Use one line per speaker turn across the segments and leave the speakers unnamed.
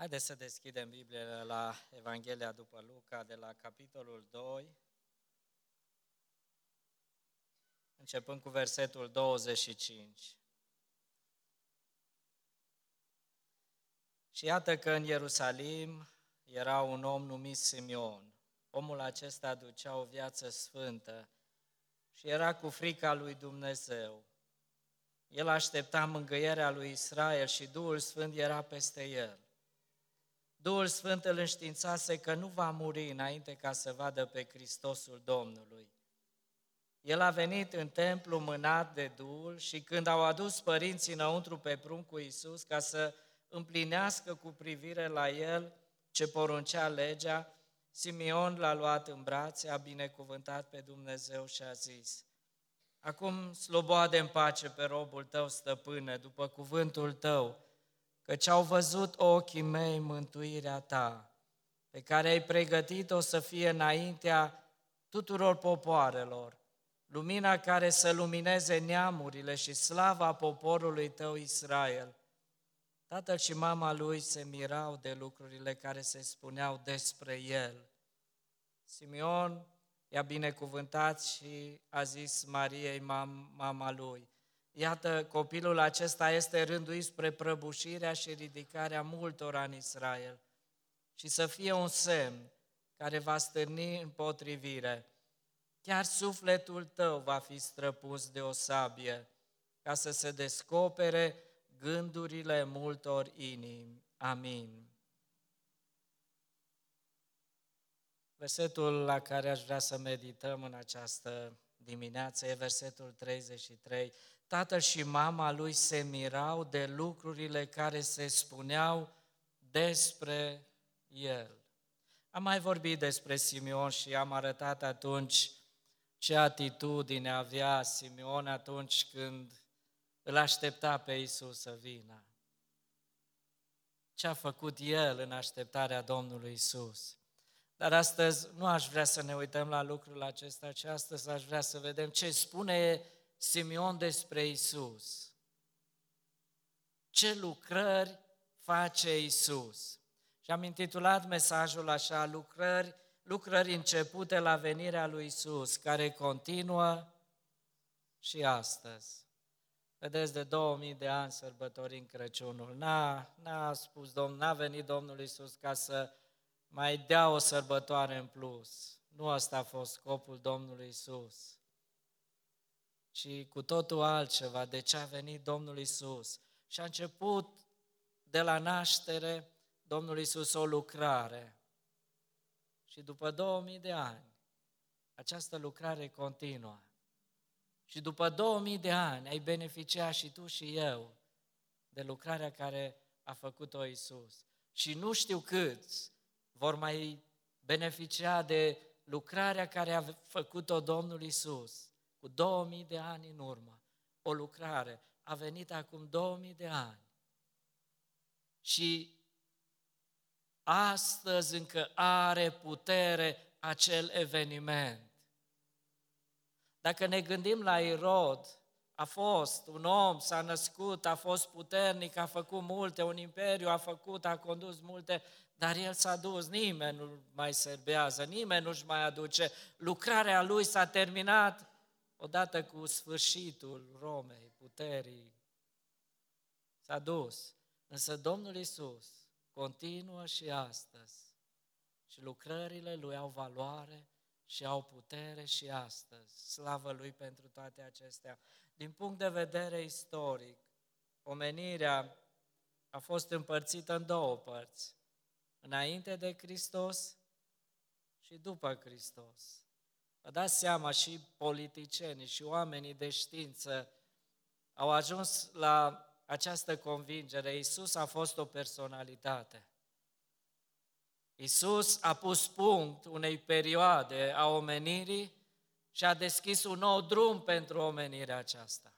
Haideți să deschidem Biblia la Evanghelia după Luca, de la capitolul 2, începând cu versetul 25. Și iată că în Ierusalim era un om numit Simeon. Omul acesta ducea o viață sfântă și era cu frica lui Dumnezeu. El aștepta mângâierea lui Israel și Duhul Sfânt era peste el. Duhul Sfânt îl înștiințase că nu va muri înainte ca să vadă pe Hristosul Domnului. El a venit în templu mânat de Duhul și când au adus părinții înăuntru pe prunc cu Isus ca să împlinească cu privire la el ce poruncea legea, Simeon l-a luat în brațe, a binecuvântat pe Dumnezeu și a zis, Acum sloboade în pace pe robul tău, stăpâne, după cuvântul tău, căci au văzut ochii mei mântuirea ta, pe care ai pregătit-o să fie înaintea tuturor popoarelor, lumina care să lumineze neamurile și slava poporului tău Israel. Tatăl și mama lui se mirau de lucrurile care se spuneau despre el. Simeon i-a binecuvântat și a zis Mariei, mama lui, Iată, copilul acesta este rânduit spre prăbușirea și ridicarea multora în Israel și să fie un semn care va stârni împotrivire. Chiar sufletul tău va fi străpus de o sabie ca să se descopere gândurile multor inimi. Amin. Versetul la care aș vrea să medităm în această dimineață e versetul 33. Tatăl și mama lui se mirau de lucrurile care se spuneau despre el. Am mai vorbit despre Simeon și am arătat atunci ce atitudine avea Simeon atunci când îl aștepta pe Isus să vină. Ce a făcut el în așteptarea Domnului Isus. Dar astăzi nu aș vrea să ne uităm la lucrul acesta, ci astăzi aș vrea să vedem ce spune Simeon despre Isus. Ce lucrări face Isus? Și am intitulat mesajul așa, lucrări, lucrări începute la venirea lui Isus, care continuă și astăzi. Vedeți, de 2000 de ani sărbătorim Crăciunul. N-a, n-a spus Domnul, n-a venit Domnul Isus ca să mai dea o sărbătoare în plus. Nu asta a fost scopul Domnului Isus, ci cu totul altceva. De ce a venit Domnul Isus? Și a început de la naștere Domnul Isus o lucrare. Și după 2000 de ani, această lucrare continuă. Și după 2000 de ani ai beneficiat și tu și eu de lucrarea care a făcut-o Isus. Și nu știu câți vor mai beneficia de lucrarea care a făcut-o Domnul Isus cu 2000 de ani în urmă. O lucrare a venit acum 2000 de ani. Și astăzi încă are putere acel eveniment. Dacă ne gândim la Irod, a fost un om, s-a născut, a fost puternic, a făcut multe, un imperiu a făcut, a condus multe, dar el s-a dus, nimeni nu mai serbează, nimeni nu-și mai aduce. Lucrarea lui s-a terminat odată cu sfârșitul Romei, puterii. S-a dus. Însă Domnul Isus continuă și astăzi. Și lucrările lui au valoare și au putere și astăzi. Slavă lui pentru toate acestea. Din punct de vedere istoric, omenirea a fost împărțită în două părți înainte de Hristos și după Hristos. Vă dați seama, și politicienii și oamenii de știință au ajuns la această convingere. Isus a fost o personalitate. Isus a pus punct unei perioade a omenirii și a deschis un nou drum pentru omenirea aceasta.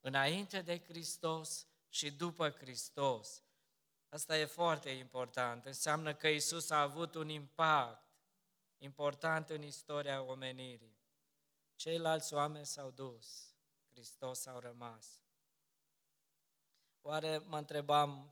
Înainte de Hristos și după Hristos. Asta e foarte important. Înseamnă că Isus a avut un impact important în istoria omenirii. Ceilalți oameni s-au dus, Hristos a rămas. Oare mă întrebam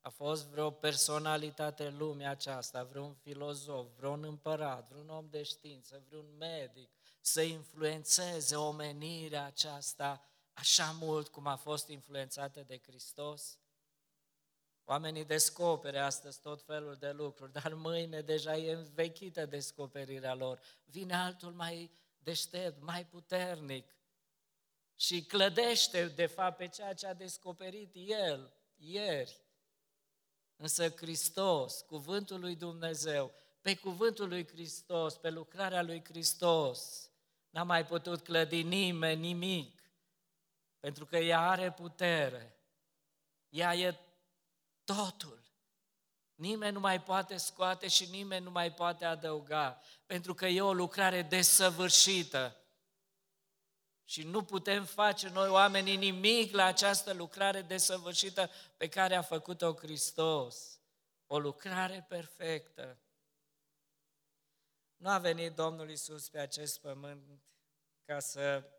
A fost vreo personalitate în lumea aceasta, vreun filozof, vreun împărat, vreun om de știință, vreun medic, să influențeze omenirea aceasta așa mult cum a fost influențată de Hristos? Oamenii descopere astăzi tot felul de lucruri, dar mâine deja e învechită descoperirea lor. Vine altul mai deștept, mai puternic și clădește, de fapt, pe ceea ce a descoperit el ieri. Însă Hristos, cuvântul lui Dumnezeu, pe cuvântul lui Hristos, pe lucrarea lui Hristos, n-a mai putut clădi nimeni nimic, pentru că ea are putere. Ea e totul. Nimeni nu mai poate scoate și nimeni nu mai poate adăuga, pentru că e o lucrare desăvârșită. Și nu putem face noi oamenii nimic la această lucrare desăvârșită pe care a făcut-o Hristos. O lucrare perfectă. Nu a venit Domnul Isus pe acest pământ ca să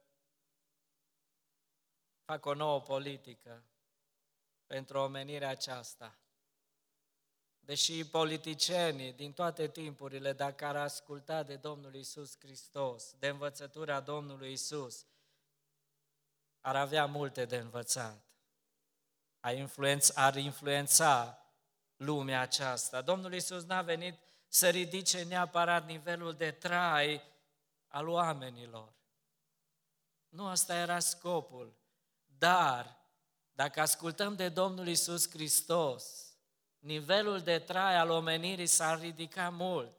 facă o nouă politică pentru omenirea aceasta. Deși politicienii din toate timpurile, dacă ar asculta de Domnul Isus Hristos, de învățătura Domnului Isus, ar avea multe de învățat. Ar influența, ar influența lumea aceasta. Domnul Isus n-a venit să ridice neapărat nivelul de trai al oamenilor. Nu asta era scopul. Dar, dacă ascultăm de Domnul Isus Hristos, nivelul de trai al omenirii s-ar ridica mult.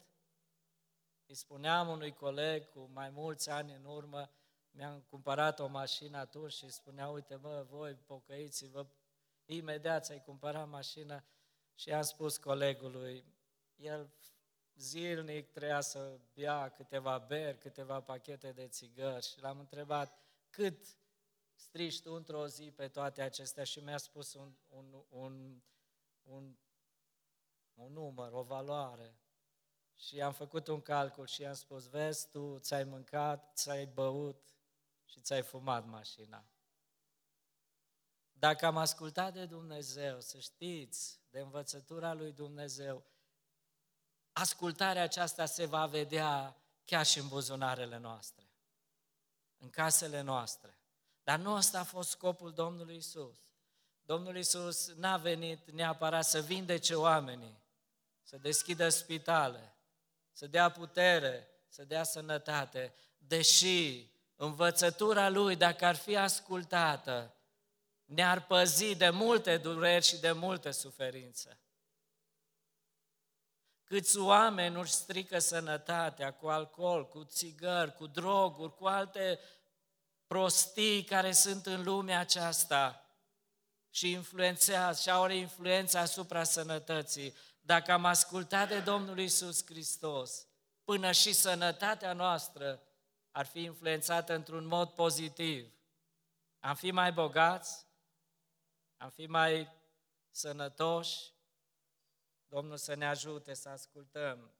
Îi spuneam unui coleg cu mai mulți ani în urmă, mi-am cumpărat o mașină atunci și spunea, uite mă, voi pocăiți-vă, imediat ți-ai cumpărat mașină și am spus colegului, el zilnic trebuia să bea câteva beri, câteva pachete de țigări și l-am întrebat cât strici tu într-o zi pe toate acestea și mi-a spus un, un, un, un, un număr, o valoare. Și am făcut un calcul și am spus, vezi, tu ți-ai mâncat, ți-ai băut și ți-ai fumat mașina. Dacă am ascultat de Dumnezeu, să știți, de învățătura lui Dumnezeu, ascultarea aceasta se va vedea chiar și în buzunarele noastre, în casele noastre. Dar nu ăsta a fost scopul Domnului Isus. Domnul Isus n-a venit neapărat să vindece oamenii, să deschidă spitale, să dea putere, să dea sănătate, deși învățătura Lui, dacă ar fi ascultată, ne-ar păzi de multe dureri și de multe suferințe. Câți oameni nu-și strică sănătatea cu alcool, cu țigări, cu droguri, cu alte prostii care sunt în lumea aceasta și influențează și au o influență asupra sănătății. Dacă am ascultat de Domnul Isus Hristos, până și sănătatea noastră ar fi influențată într-un mod pozitiv. Am fi mai bogați, am fi mai sănătoși, Domnul să ne ajute să ascultăm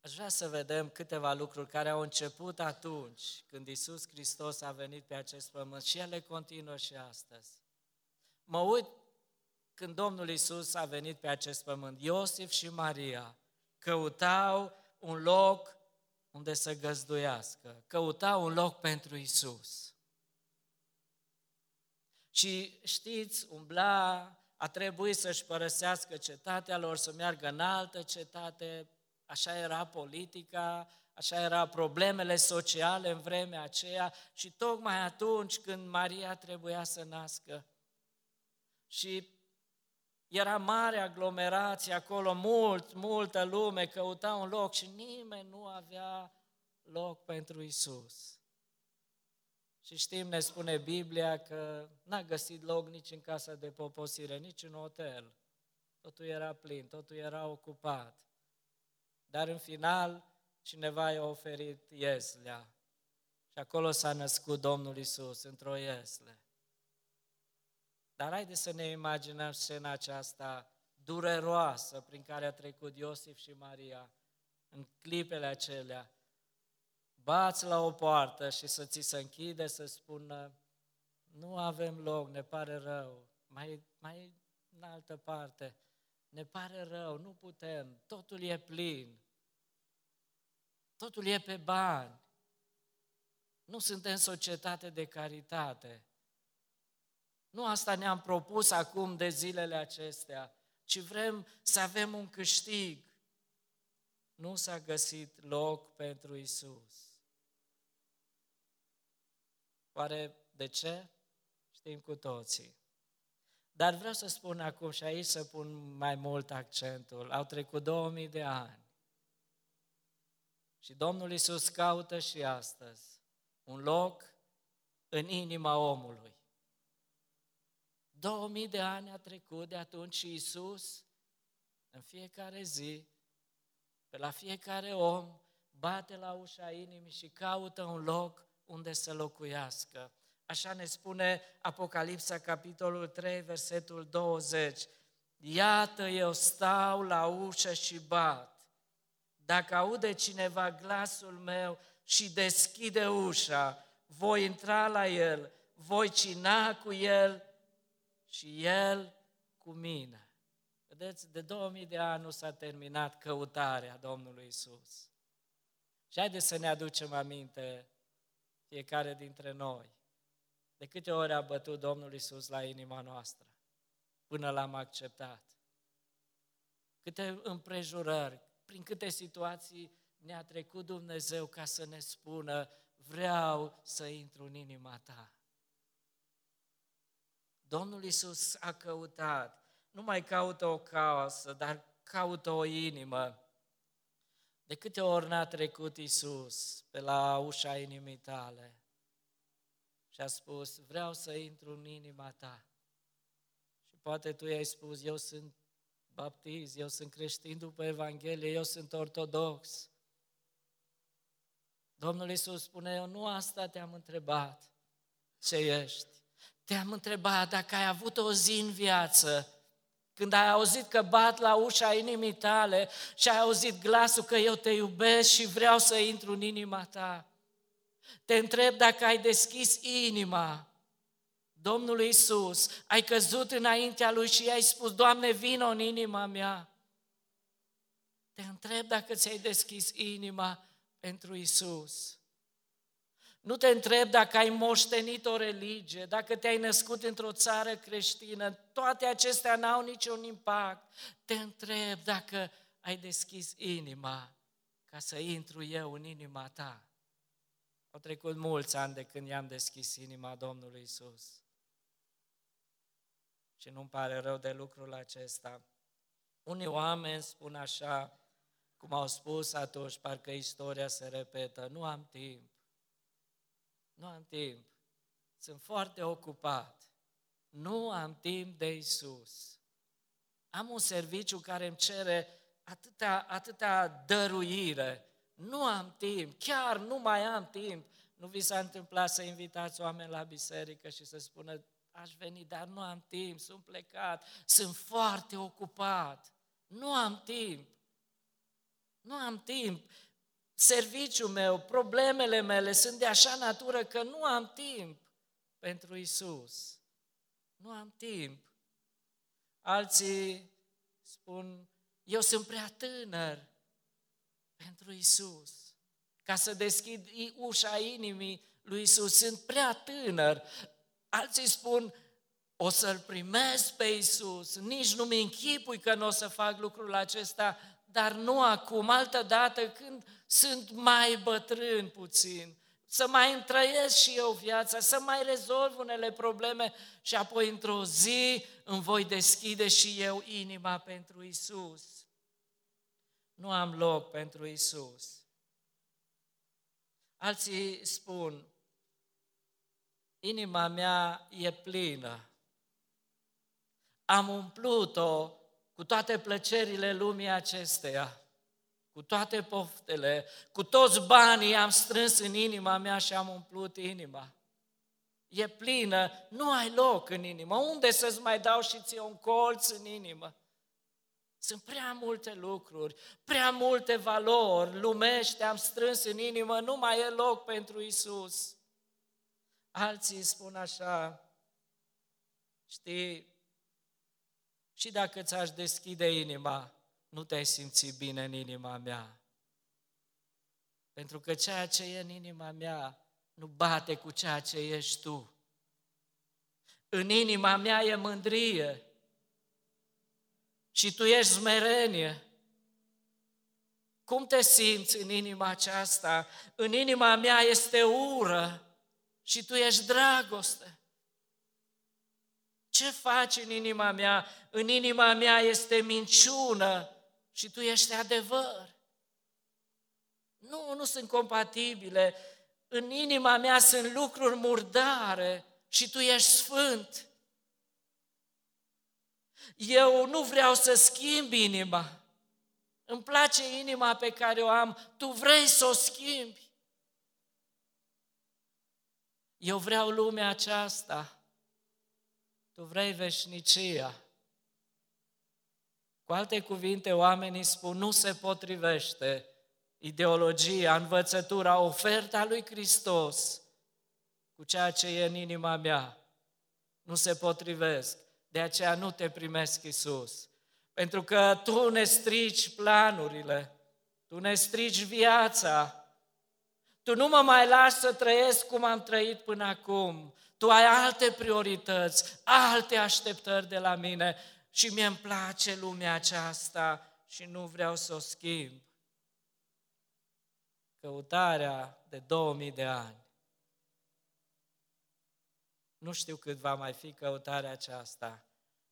Aș vrea să vedem câteva lucruri care au început atunci când Isus Hristos a venit pe acest pământ și ele continuă și astăzi. Mă uit când Domnul Isus a venit pe acest pământ. Iosif și Maria căutau un loc unde să găzduiască, căutau un loc pentru Isus. Și știți, umbla, a trebuit să-și părăsească cetatea lor, să meargă în altă cetate, Așa era politica, așa era problemele sociale în vremea aceea și tocmai atunci când Maria trebuia să nască. Și era mare aglomerație acolo, mult, multă lume căuta un loc și nimeni nu avea loc pentru Isus. Și știm, ne spune Biblia că n-a găsit loc nici în casa de poposire, nici în hotel. Totul era plin, totul era ocupat. Dar în final, cineva i-a oferit ieslea. Și acolo s-a născut Domnul Isus, într-o iesle. Dar haideți să ne imaginăm scena aceasta dureroasă prin care a trecut Iosif și Maria în clipele acelea. Bați la o poartă și să ți se închide, să spună, nu avem loc, ne pare rău, mai, mai în altă parte. Ne pare rău, nu putem, totul e plin. Totul e pe bani. Nu suntem societate de caritate. Nu asta ne-am propus acum de zilele acestea, ci vrem să avem un câștig. Nu s-a găsit loc pentru Isus. Oare de ce? Știm cu toții. Dar vreau să spun acum și aici să pun mai mult accentul. Au trecut 2000 de ani. Și Domnul Isus caută și astăzi un loc în inima omului. 2000 de ani a trecut de atunci și Isus în fiecare zi, pe la fiecare om, bate la ușa inimii și caută un loc unde să locuiască. Așa ne spune Apocalipsa, capitolul 3, versetul 20. Iată, eu stau la ușă și bat. Dacă aude cineva glasul meu și deschide ușa, voi intra la el, voi cina cu el și el cu mine. Vedeți, de 2000 de ani nu s-a terminat căutarea Domnului Isus. Și haideți să ne aducem aminte fiecare dintre noi. De câte ori a bătut Domnul Isus la inima noastră până l-am acceptat? Câte împrejurări, prin câte situații ne-a trecut Dumnezeu ca să ne spună vreau să intru în inima ta. Domnul Isus a căutat, nu mai caută o casă, dar caută o inimă. De câte ori n-a trecut Isus pe la ușa inimii tale și a spus, vreau să intru în inima ta. Și poate tu i-ai spus, eu sunt baptiz, eu sunt creștin după Evanghelie, eu sunt ortodox. Domnul Iisus spune, eu nu asta te-am întrebat, ce ești. Te-am întrebat dacă ai avut o zi în viață când ai auzit că bat la ușa inimii tale și ai auzit glasul că eu te iubesc și vreau să intru în inima ta. Te întreb dacă ai deschis inima Domnului Isus, ai căzut înaintea Lui și i-ai spus, Doamne, vină în inima mea. Te întreb dacă ți-ai deschis inima pentru Isus. Nu te întreb dacă ai moștenit o religie, dacă te-ai născut într-o țară creștină, toate acestea n-au niciun impact. Te întreb dacă ai deschis inima ca să intru eu în inima ta. Au trecut mulți ani de când i-am deschis inima Domnului Isus. Și nu-mi pare rău de lucrul acesta. Unii oameni spun așa, cum au spus atunci, parcă istoria se repetă, nu am timp. Nu am timp. Sunt foarte ocupat. Nu am timp de Isus. Am un serviciu care îmi cere atâta, atâta dăruire. Nu am timp, chiar nu mai am timp. Nu vi s-a întâmplat să invitați oameni la biserică și să spună, aș veni, dar nu am timp, sunt plecat, sunt foarte ocupat. Nu am timp. Nu am timp. Serviciul meu, problemele mele sunt de așa natură că nu am timp pentru Isus. Nu am timp. Alții spun, eu sunt prea tânăr pentru Isus. Ca să deschid ușa inimii lui Isus, sunt prea tânăr. Alții spun, o să-L primesc pe Isus, nici nu-mi închipui că nu o să fac lucrul acesta, dar nu acum, altă dată când sunt mai bătrân puțin, să mai întrăiesc și eu viața, să mai rezolv unele probleme și apoi într-o zi îmi voi deschide și eu inima pentru Isus. Nu am loc pentru Isus. Alții spun, inima mea e plină. Am umplut-o cu toate plăcerile lumii acesteia, cu toate poftele, cu toți banii am strâns în inima mea și am umplut inima. E plină, nu ai loc în inimă. Unde să-ți mai dau și ție un colț în inimă? Sunt prea multe lucruri, prea multe valori lumește am strâns în inimă, nu mai e loc pentru Isus. Alții spun așa, știi, Și dacă ți-aș deschide inima, nu te-ai simți bine în inima mea. Pentru că ceea ce e în inima mea nu bate cu ceea ce ești tu. În inima mea e mândrie și tu ești smerenie. Cum te simți în inima aceasta? În inima mea este ură și tu ești dragoste. Ce faci în inima mea? În inima mea este minciună și tu ești adevăr. Nu, nu sunt compatibile. În inima mea sunt lucruri murdare și tu ești sfânt. Eu nu vreau să schimb inima. Îmi place inima pe care o am, tu vrei să o schimbi. Eu vreau lumea aceasta, tu vrei veșnicia. Cu alte cuvinte, oamenii spun, nu se potrivește ideologia, învățătura, oferta lui Hristos cu ceea ce e în inima mea. Nu se potrivesc. De aceea nu te primesc, Isus. Pentru că Tu ne strici planurile, Tu ne strici viața, Tu nu mă mai lași să trăiesc cum am trăit până acum. Tu ai alte priorități, alte așteptări de la mine și mie îmi place lumea aceasta și nu vreau să o schimb. Căutarea de 2000 de ani. Nu știu cât va mai fi căutarea aceasta,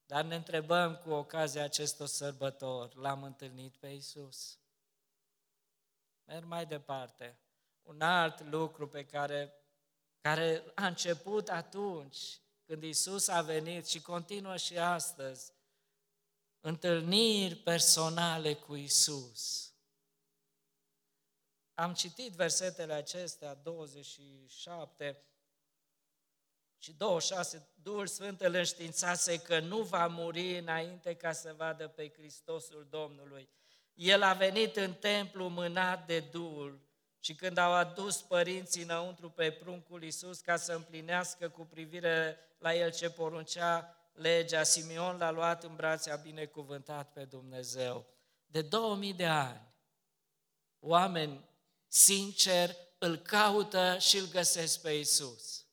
dar ne întrebăm cu ocazia acestor sărbători, l-am întâlnit pe Isus. Merg mai departe. Un alt lucru pe care, care a început atunci, când Isus a venit și continuă și astăzi, întâlniri personale cu Isus. Am citit versetele acestea, 27, și 26, Duhul Sfânt îl înștiințase că nu va muri înainte ca să vadă pe Hristosul Domnului. El a venit în templu mânat de Duhul și când au adus părinții înăuntru pe pruncul Iisus ca să împlinească cu privire la el ce poruncea legea, Simeon l-a luat în brațe, a binecuvântat pe Dumnezeu. De 2000 de ani, oameni sinceri îl caută și îl găsesc pe Iisus.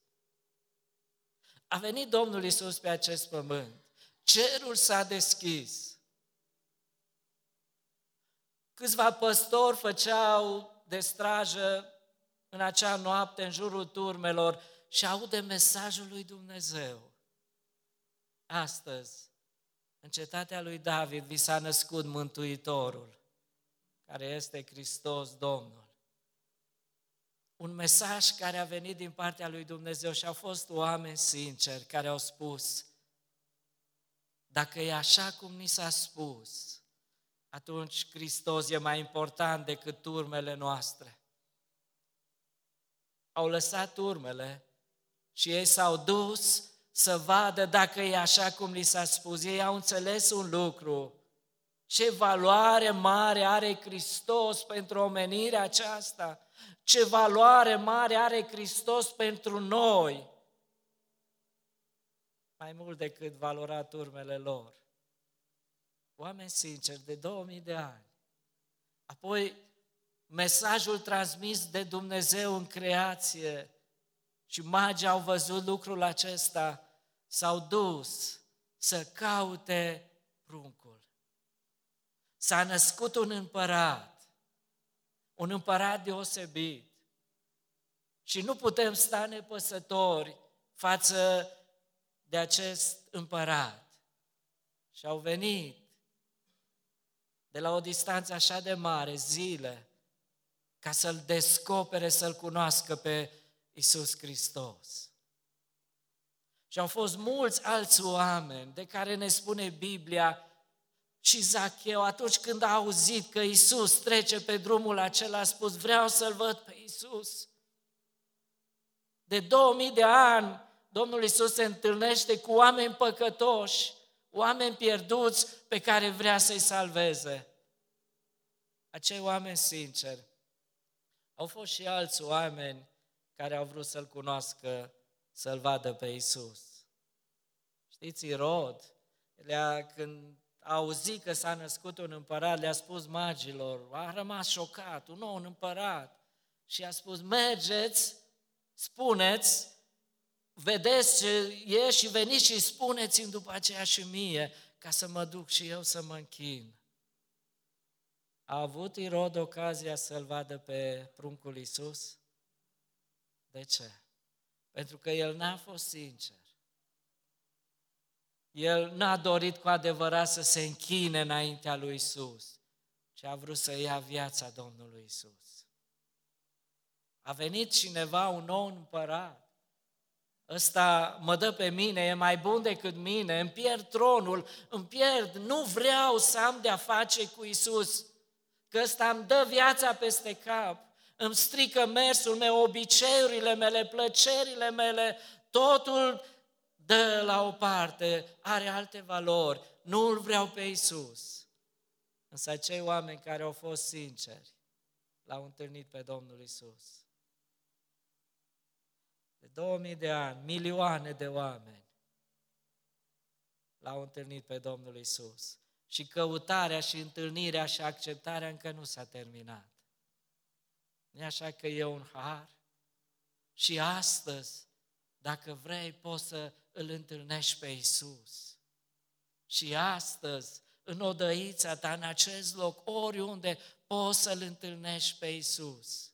A venit Domnul Isus pe acest pământ. Cerul s-a deschis. Câțiva păstori făceau de strajă în acea noapte în jurul turmelor și aude mesajul lui Dumnezeu. Astăzi, în cetatea lui David, vi s-a născut Mântuitorul, care este Hristos Domnul un mesaj care a venit din partea lui Dumnezeu și au fost oameni sinceri care au spus, dacă e așa cum ni s-a spus, atunci Hristos e mai important decât turmele noastre. Au lăsat urmele și ei s-au dus să vadă dacă e așa cum li s-a spus. Ei au înțeles un lucru. Ce valoare mare are Hristos pentru omenirea aceasta ce valoare mare are Hristos pentru noi, mai mult decât valora turmele lor. Oameni sinceri, de 2000 de ani. Apoi, mesajul transmis de Dumnezeu în creație și magii au văzut lucrul acesta, s-au dus să caute pruncul. S-a născut un împărat un împărat deosebit. Și nu putem sta nepăsători față de acest împărat. Și au venit de la o distanță așa de mare, zile, ca să-L descopere, să-L cunoască pe Isus Hristos. Și au fost mulți alți oameni de care ne spune Biblia și Zacheu, atunci când a auzit că Isus trece pe drumul acela, a spus, vreau să-L văd pe Isus. De 2000 de ani, Domnul Isus se întâlnește cu oameni păcătoși, oameni pierduți pe care vrea să-i salveze. Acei oameni sinceri. Au fost și alți oameni care au vrut să-L cunoască, să-L vadă pe Isus. Știți, Irod, Le-a, când a auzit că s-a născut un împărat, le-a spus magilor, a rămas șocat, un nou un împărat. Și a spus, mergeți, spuneți, vedeți ce e și veniți și spuneți-mi după aceea și mie, ca să mă duc și eu să mă închin. A avut Irod ocazia să-l vadă pe pruncul Iisus? De ce? Pentru că el n-a fost sincer. El n-a dorit cu adevărat să se închine înaintea lui Isus, ci a vrut să ia viața Domnului Isus. A venit cineva, un nou împărat, ăsta mă dă pe mine, e mai bun decât mine, îmi pierd tronul, îmi pierd, nu vreau să am de-a face cu Isus, că ăsta îmi dă viața peste cap, îmi strică mersul meu, obiceiurile mele, plăcerile mele, totul dă la o parte, are alte valori, nu îl vreau pe Isus. Însă acei oameni care au fost sinceri l-au întâlnit pe Domnul Isus. De 2000 de ani, milioane de oameni l-au întâlnit pe Domnul Isus. Și căutarea și întâlnirea și acceptarea încă nu s-a terminat. nu așa că e un har? Și astăzi, dacă vrei, poți să îl întâlnești pe Isus. Și astăzi, în odăița ta, în acest loc, oriunde, poți să-L întâlnești pe Isus.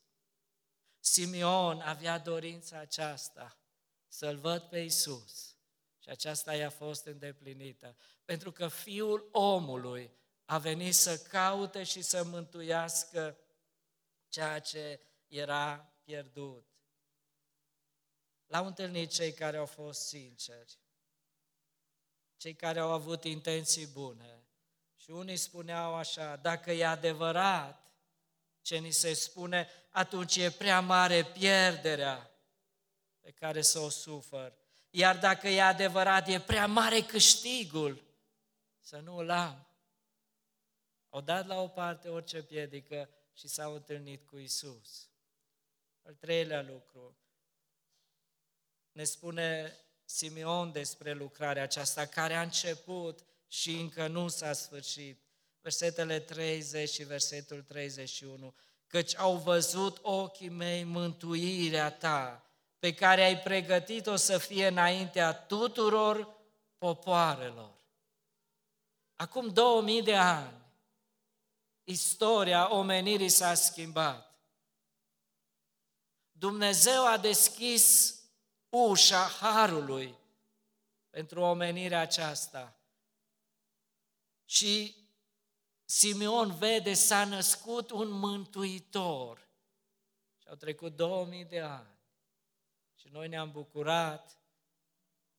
Simeon avea dorința aceasta, să-L văd pe Isus. Și aceasta i-a fost îndeplinită. Pentru că Fiul omului a venit să caute și să mântuiască ceea ce era pierdut. L-au întâlnit cei care au fost sinceri, cei care au avut intenții bune. Și unii spuneau așa, dacă e adevărat ce ni se spune, atunci e prea mare pierderea pe care să o sufăr. Iar dacă e adevărat, e prea mare câștigul să nu îl am. Au dat la o parte orice piedică și s-au întâlnit cu Isus. Al treilea lucru, ne spune Simeon despre lucrarea aceasta, care a început și încă nu s-a sfârșit. Versetele 30 și versetul 31. Căci au văzut ochii mei mântuirea ta, pe care ai pregătit-o să fie înaintea tuturor popoarelor. Acum 2000 de ani, istoria omenirii s-a schimbat. Dumnezeu a deschis ușa harului pentru omenirea aceasta. Și Simeon vede, s-a născut un mântuitor. Și au trecut 2000 de ani. Și noi ne-am bucurat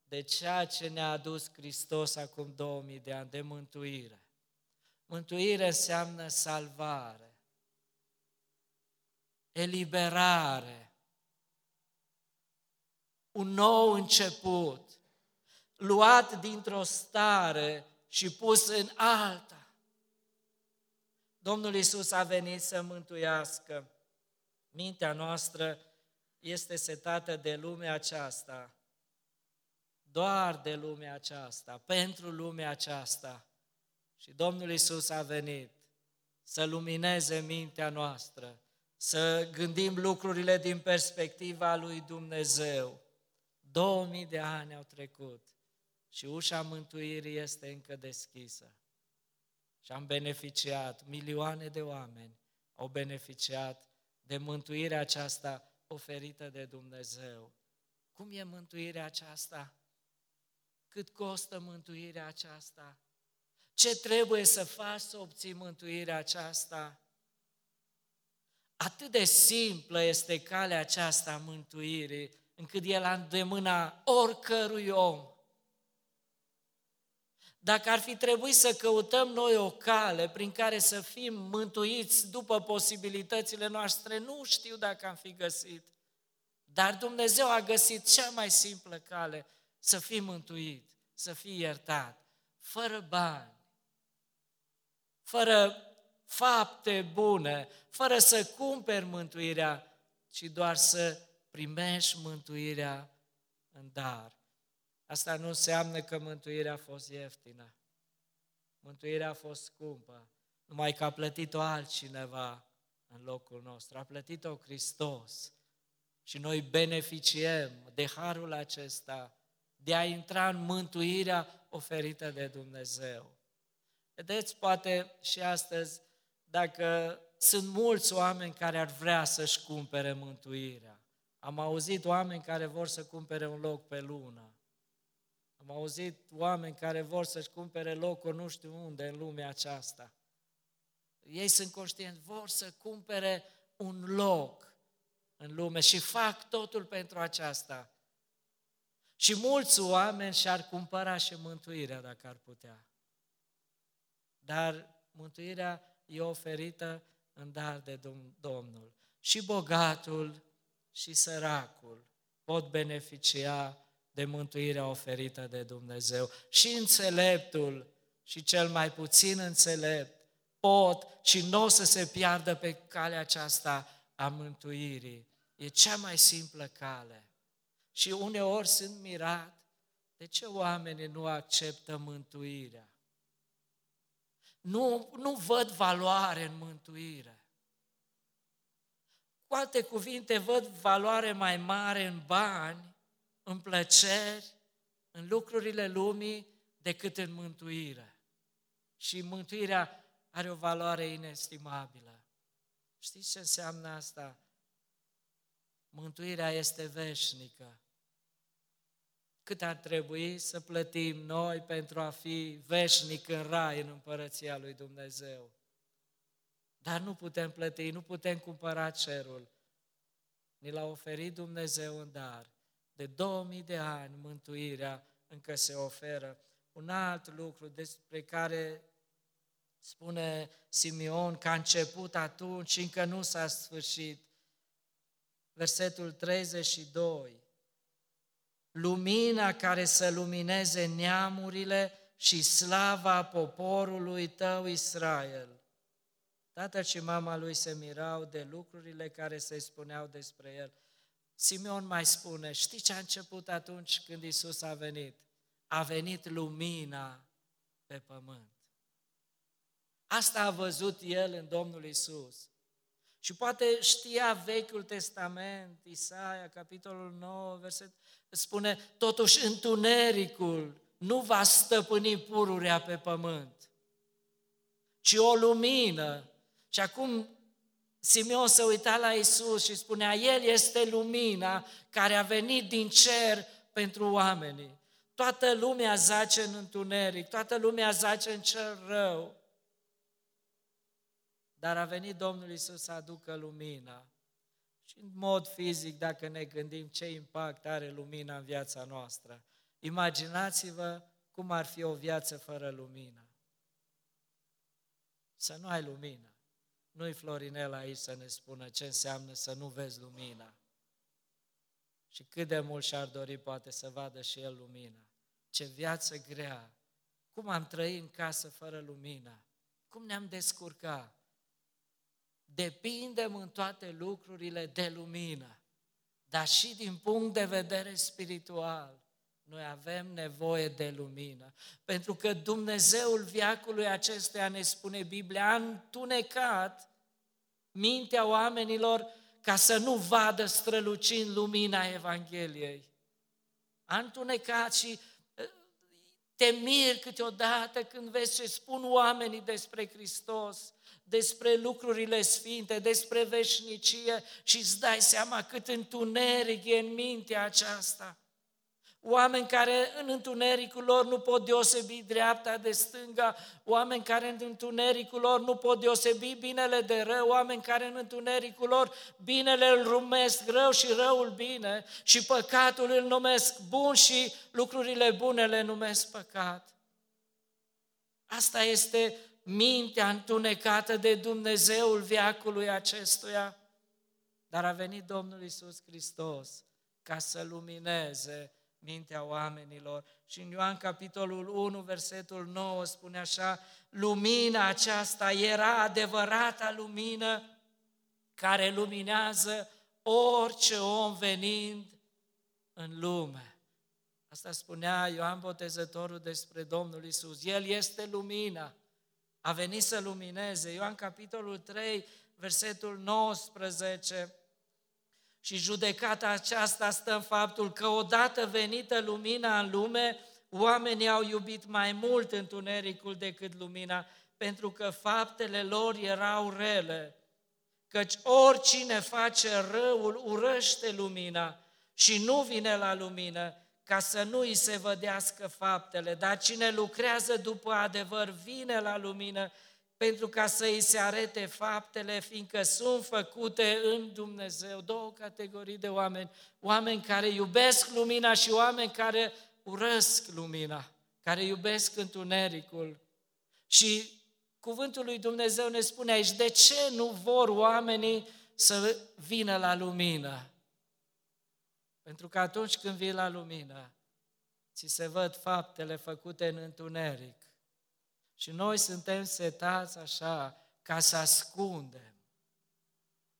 de ceea ce ne-a adus Hristos acum 2000 de ani, de mântuire. Mântuire înseamnă salvare, eliberare, un nou început, luat dintr-o stare și pus în alta. Domnul Isus a venit să mântuiască. Mintea noastră este setată de lumea aceasta, doar de lumea aceasta, pentru lumea aceasta. Și Domnul Isus a venit să lumineze mintea noastră, să gândim lucrurile din perspectiva lui Dumnezeu 2000 de ani au trecut și ușa mântuirii este încă deschisă. Și am beneficiat, milioane de oameni au beneficiat de mântuirea aceasta oferită de Dumnezeu. Cum e mântuirea aceasta? Cât costă mântuirea aceasta? Ce trebuie să faci să obții mântuirea aceasta? Atât de simplă este calea aceasta a mântuirii, încât e la îndemâna oricărui om. Dacă ar fi trebuit să căutăm noi o cale prin care să fim mântuiți după posibilitățile noastre, nu știu dacă am fi găsit. Dar Dumnezeu a găsit cea mai simplă cale să fii mântuit, să fii iertat, fără bani, fără fapte bune, fără să cumperi mântuirea, ci doar să primești mântuirea în dar. Asta nu înseamnă că mântuirea a fost ieftină. Mântuirea a fost scumpă, numai că a plătit-o altcineva în locul nostru. A plătit-o Hristos. Și noi beneficiem de harul acesta, de a intra în mântuirea oferită de Dumnezeu. Vedeți, poate și astăzi, dacă sunt mulți oameni care ar vrea să-și cumpere mântuirea. Am auzit oameni care vor să cumpere un loc pe lună. Am auzit oameni care vor să-și cumpere locul nu știu unde în lumea aceasta. Ei sunt conștienți, vor să cumpere un loc în lume și fac totul pentru aceasta. Și mulți oameni și-ar cumpăra și mântuirea dacă ar putea. Dar mântuirea e oferită în dar de Domnul. Și bogatul și săracul pot beneficia de mântuirea oferită de Dumnezeu. Și înțeleptul și cel mai puțin înțelept pot și nu o să se piardă pe calea aceasta a mântuirii. E cea mai simplă cale. Și uneori sunt mirat de ce oamenii nu acceptă mântuirea. Nu, nu văd valoare în mântuire. Cu alte cuvinte, văd valoare mai mare în bani, în plăceri, în lucrurile lumii, decât în mântuire. Și mântuirea are o valoare inestimabilă. Știți ce înseamnă asta? Mântuirea este veșnică cât ar trebui să plătim noi pentru a fi veșnic în rai, în împărăția lui Dumnezeu. Dar nu putem plăti, nu putem cumpăra cerul. Ni l-a oferit Dumnezeu în dar. De 2000 de ani mântuirea încă se oferă. Un alt lucru despre care spune Simeon că a început atunci și încă nu s-a sfârșit. Versetul 32 lumina care să lumineze neamurile și slava poporului tău Israel. Tatăl și mama lui se mirau de lucrurile care se spuneau despre el. Simeon mai spune, știi ce a început atunci când Isus a venit? A venit lumina pe pământ. Asta a văzut el în Domnul Isus. Și poate știa Vechiul Testament, Isaia, capitolul 9, verset, spune, totuși întunericul nu va stăpâni pururea pe pământ, ci o lumină. Și acum Simeon se uita la Isus și spunea, El este lumina care a venit din cer pentru oamenii. Toată lumea zace în întuneric, toată lumea zace în cel rău. Dar a venit Domnul Isus să aducă lumina. Și în mod fizic, dacă ne gândim ce impact are lumina în viața noastră, imaginați-vă cum ar fi o viață fără lumină. Să nu ai lumină. Nu-i Florinel aici să ne spună ce înseamnă să nu vezi lumina. Și cât de mult și-ar dori poate să vadă și el lumina. Ce viață grea! Cum am trăit în casă fără lumină? Cum ne-am descurcat? depindem în toate lucrurile de lumină, dar și din punct de vedere spiritual. Noi avem nevoie de lumină, pentru că Dumnezeul viacului acestuia, ne spune Biblia, a întunecat mintea oamenilor ca să nu vadă strălucind lumina Evangheliei. A întunecat și te miri câteodată când vezi ce spun oamenii despre Hristos, despre lucrurile sfinte, despre veșnicie și îți dai seama cât întuneric e în mintea aceasta. Oameni care în întunericul lor nu pot deosebi dreapta de stânga, oameni care în întunericul lor nu pot deosebi binele de rău, oameni care în întunericul lor binele îl rumesc rău și răul bine și păcatul îl numesc bun și lucrurile bune le numesc păcat. Asta este mintea întunecată de Dumnezeul viacului acestuia. Dar a venit Domnul Isus Hristos ca să lumineze mintea oamenilor. Și în Ioan capitolul 1, versetul 9 spune așa, lumina aceasta era adevărata lumină care luminează orice om venind în lume. Asta spunea Ioan Botezătorul despre Domnul Isus. El este lumina. A venit să lumineze. Ioan capitolul 3, versetul 19. Și judecata aceasta stă în faptul că odată venită lumina în lume, oamenii au iubit mai mult întunericul decât lumina, pentru că faptele lor erau rele. Căci oricine face răul urăște lumina și nu vine la lumină, ca să nu îi se vădească faptele, dar cine lucrează după adevăr vine la lumină pentru ca să îi se arete faptele, fiindcă sunt făcute în Dumnezeu. Două categorii de oameni, oameni care iubesc lumina și oameni care urăsc lumina, care iubesc întunericul. Și cuvântul lui Dumnezeu ne spune aici, de ce nu vor oamenii să vină la lumină? Pentru că atunci când vii la lumină, ți se văd faptele făcute în întuneric. Și noi suntem setați așa ca să ascundem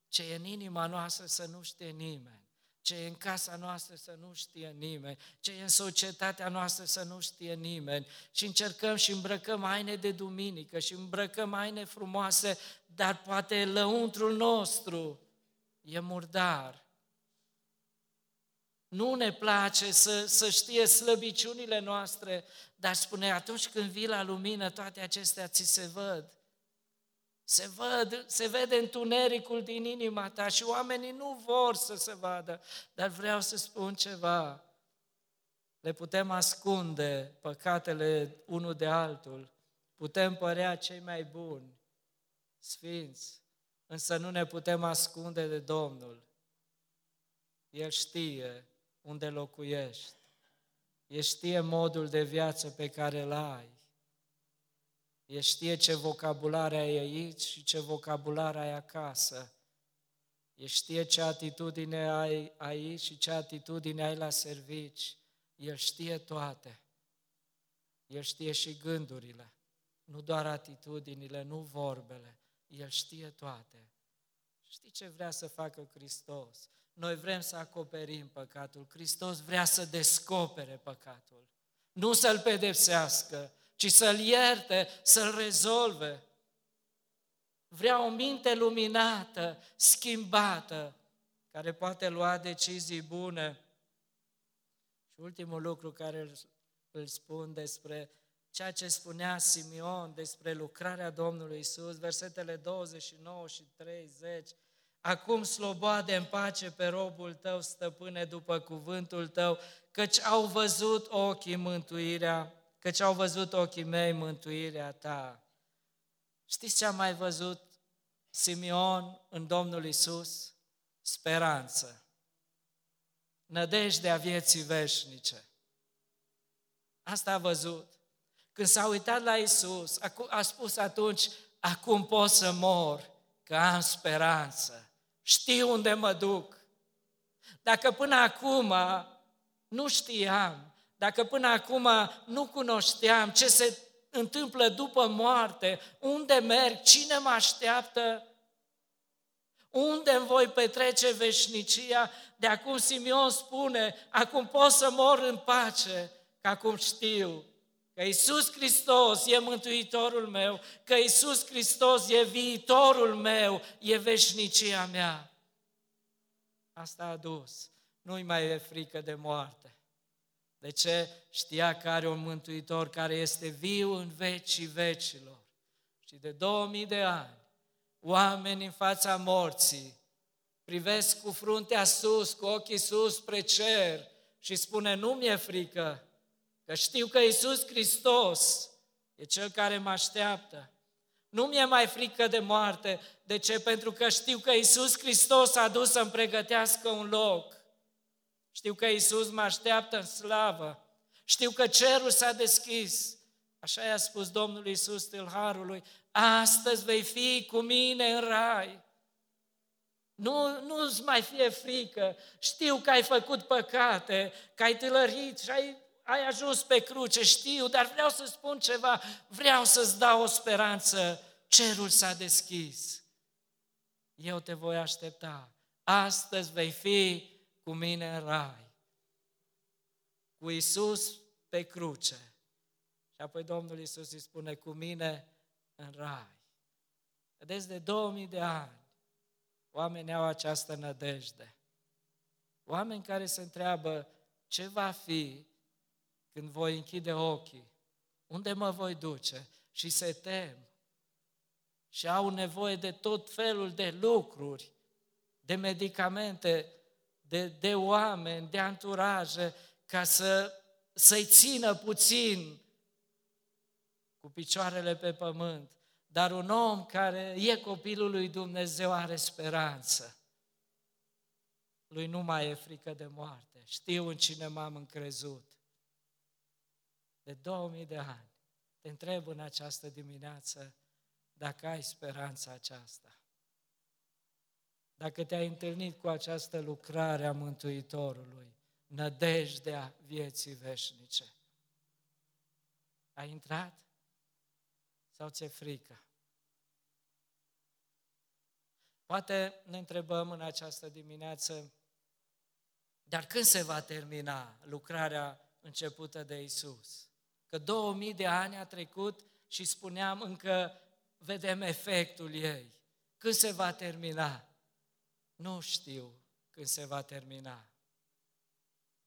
ce e în inima noastră să nu știe nimeni, ce e în casa noastră să nu știe nimeni, ce e în societatea noastră să nu știe nimeni. Și încercăm și îmbrăcăm haine de duminică și îmbrăcăm haine frumoase, dar poate lăuntrul nostru e murdar, nu ne place să, să știe slăbiciunile noastre, dar spune, atunci când vii la lumină, toate acestea ți se văd. Se, văd, se vede întunericul din inima ta și oamenii nu vor să se vadă. Dar vreau să spun ceva. Le putem ascunde păcatele unul de altul. Putem părea cei mai buni, sfinți, însă nu ne putem ascunde de Domnul. El știe unde locuiești. El știe modul de viață pe care îl ai. El știe ce vocabular ai aici și ce vocabular ai acasă. El știe ce atitudine ai aici și ce atitudine ai la servici. El știe toate. El știe și gândurile, nu doar atitudinile, nu vorbele. El știe toate. Știi ce vrea să facă Hristos? Noi vrem să acoperim păcatul. Hristos vrea să descopere păcatul. Nu să-l pedepsească, ci să-l ierte, să-l rezolve. Vrea o minte luminată, schimbată, care poate lua decizii bune. Și ultimul lucru care îl spun despre ceea ce spunea Simeon despre lucrarea Domnului Isus, versetele 29 și 30, Acum sloboade în pace pe robul tău, stăpâne, după cuvântul tău, căci au văzut ochii mântuirea, căci au văzut ochii mei mântuirea ta. Știți ce a mai văzut Simeon în Domnul Isus? Speranță. Nădejdea vieții veșnice. Asta a văzut. Când s-a uitat la Isus, a spus atunci, acum pot să mor, că am speranță știu unde mă duc. Dacă până acum nu știam, dacă până acum nu cunoșteam ce se întâmplă după moarte, unde merg, cine mă așteaptă, unde îmi voi petrece veșnicia, de acum Simeon spune, acum pot să mor în pace, că acum știu că Isus Hristos e Mântuitorul meu, că Isus Hristos e viitorul meu, e veșnicia mea. Asta a dus. Nu-i mai e frică de moarte. De ce? Știa că are un Mântuitor care este viu în vecii vecilor. Și de 2000 de ani, oameni în fața morții privesc cu fruntea sus, cu ochii sus spre cer și spune, nu mi-e frică, Că știu că Isus Hristos e Cel care mă așteaptă. Nu mi-e mai frică de moarte. De ce? Pentru că știu că Isus Hristos a dus să-mi pregătească un loc. Știu că Isus mă așteaptă în slavă. Știu că cerul s-a deschis. Așa i-a spus Domnul Isus tâlharului, astăzi vei fi cu mine în rai. Nu, nu-ți mai fie frică. Știu că ai făcut păcate, că ai tâlărit și ai ai ajuns pe cruce, știu, dar vreau să spun ceva, vreau să-ți dau o speranță, cerul s-a deschis. Eu te voi aștepta. Astăzi vei fi cu mine în rai. cu Isus pe cruce. Și apoi Domnul Isus îi spune, cu mine în rai. Vedeți, de 2000 de ani, oamenii au această nădejde. Oameni care se întreabă, ce va fi când voi închide ochii? Unde mă voi duce? Și se tem. Și au nevoie de tot felul de lucruri, de medicamente, de, de oameni, de anturaje, ca să, să-i țină puțin cu picioarele pe pământ. Dar un om care e copilul lui Dumnezeu are speranță. Lui nu mai e frică de moarte. Știu în cine m-am încrezut. De 2000 de ani. Te întreb în această dimineață dacă ai speranța aceasta. Dacă te-ai întâlnit cu această lucrare a Mântuitorului, nădejdea vieții veșnice. Ai intrat? Sau ți-e frică? Poate ne întrebăm în această dimineață, dar când se va termina lucrarea începută de Isus? Că 2000 de ani a trecut și spuneam încă vedem efectul ei. Când se va termina? Nu știu când se va termina.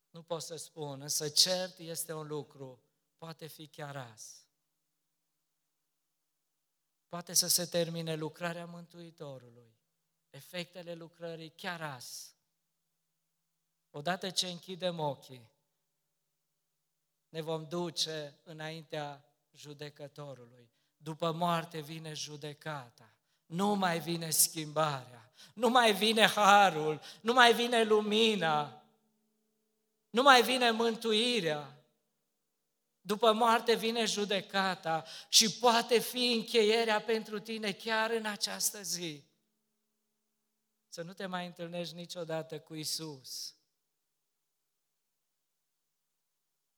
Nu pot să spun, însă cert este un lucru, poate fi chiar azi. Poate să se termine lucrarea Mântuitorului, efectele lucrării chiar azi. Odată ce închidem ochii, ne vom duce înaintea judecătorului. După moarte vine judecata. Nu mai vine schimbarea, nu mai vine harul, nu mai vine lumina, nu mai vine mântuirea. După moarte vine judecata și poate fi încheierea pentru tine chiar în această zi. Să nu te mai întâlnești niciodată cu Isus.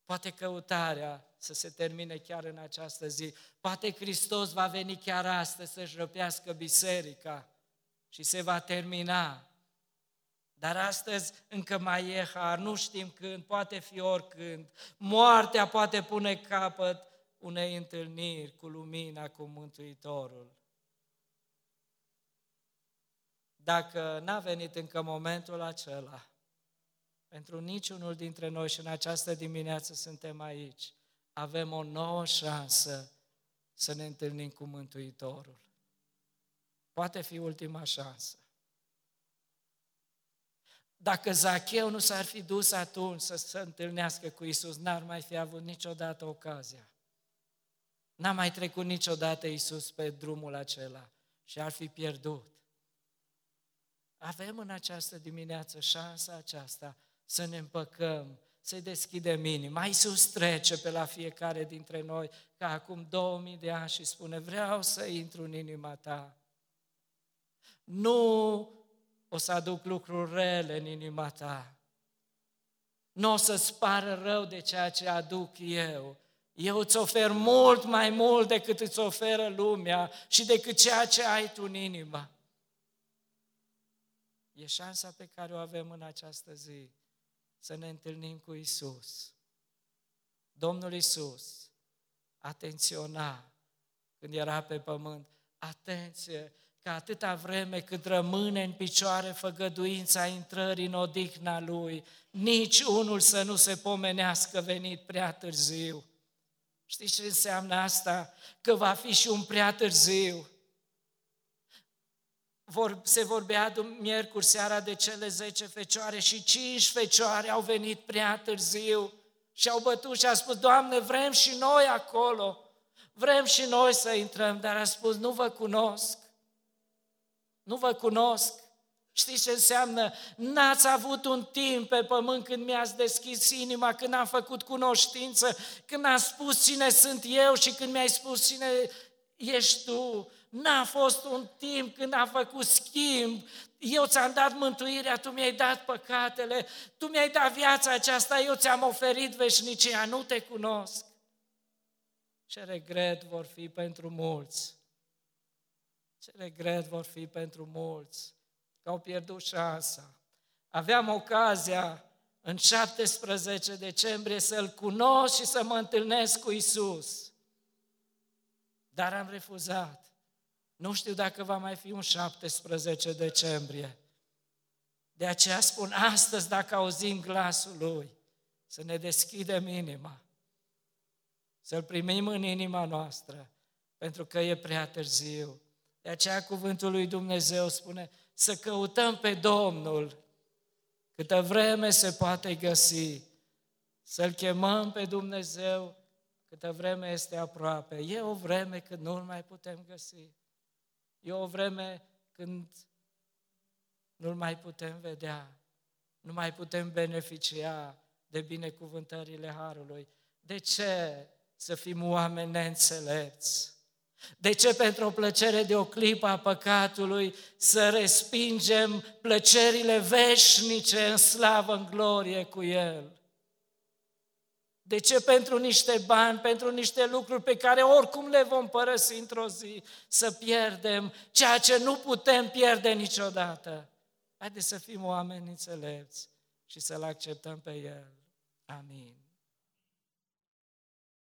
Poate căutarea să se termine chiar în această zi. Poate Hristos va veni chiar astăzi să-și răpească biserica și se va termina. Dar astăzi încă mai e har, nu știm când, poate fi oricând. Moartea poate pune capăt unei întâlniri cu lumina, cu Mântuitorul. Dacă n-a venit încă momentul acela, pentru niciunul dintre noi și în această dimineață suntem aici, avem o nouă șansă să ne întâlnim cu Mântuitorul. Poate fi ultima șansă. Dacă Zacheu nu s-ar fi dus atunci să se întâlnească cu Isus, n-ar mai fi avut niciodată ocazia. N-a mai trecut niciodată Isus pe drumul acela și ar fi pierdut. Avem în această dimineață șansa aceasta să ne împăcăm, să-i deschidem inima. Iisus trece pe la fiecare dintre noi ca acum 2000 de ani și spune, vreau să intru în inima ta. Nu o să aduc lucruri rele în inima ta. Nu o să-ți pară rău de ceea ce aduc eu. Eu îți ofer mult mai mult decât îți oferă lumea și decât ceea ce ai tu în inimă. E șansa pe care o avem în această zi să ne întâlnim cu Isus. Domnul Isus atenționa când era pe pământ. Atenție, că atâta vreme cât rămâne în picioare făgăduința intrării în odihna Lui, nici unul să nu se pomenească venit prea târziu. Știți ce înseamnă asta? Că va fi și un prea târziu vor, se vorbea miercuri seara de cele zece fecioare și cinci fecioare au venit prea târziu și au bătut și a spus, Doamne, vrem și noi acolo, vrem și noi să intrăm, dar a spus, nu vă cunosc, nu vă cunosc. Știți ce înseamnă? N-ați avut un timp pe pământ când mi-ați deschis inima, când am făcut cunoștință, când am spus cine sunt eu și când mi-ai spus cine ești tu. N-a fost un timp când am făcut schimb. Eu ți-am dat mântuirea, tu mi-ai dat păcatele, tu mi-ai dat viața aceasta, eu ți-am oferit veșnicia, nu te cunosc. Ce regret vor fi pentru mulți. Ce regret vor fi pentru mulți că au pierdut șansa. Aveam ocazia în 17 decembrie să-L cunosc și să mă întâlnesc cu Isus. Dar am refuzat. Nu știu dacă va mai fi un 17 decembrie. De aceea spun astăzi, dacă auzim glasul Lui, să ne deschidem inima, să-L primim în inima noastră, pentru că e prea târziu. De aceea cuvântul lui Dumnezeu spune să căutăm pe Domnul câtă vreme se poate găsi, să-L chemăm pe Dumnezeu câtă vreme este aproape. E o vreme când nu-L mai putem găsi. E o vreme când nu-L mai putem vedea, nu mai putem beneficia de binecuvântările Harului. De ce să fim oameni neînțelepți? De ce pentru o plăcere de o clipă a păcatului să respingem plăcerile veșnice în slavă, în glorie cu El? De ce pentru niște bani, pentru niște lucruri pe care oricum le vom părăsi într-o zi, să pierdem ceea ce nu putem pierde niciodată? Haideți să fim oameni înțelepți și să-L acceptăm pe El. Amin.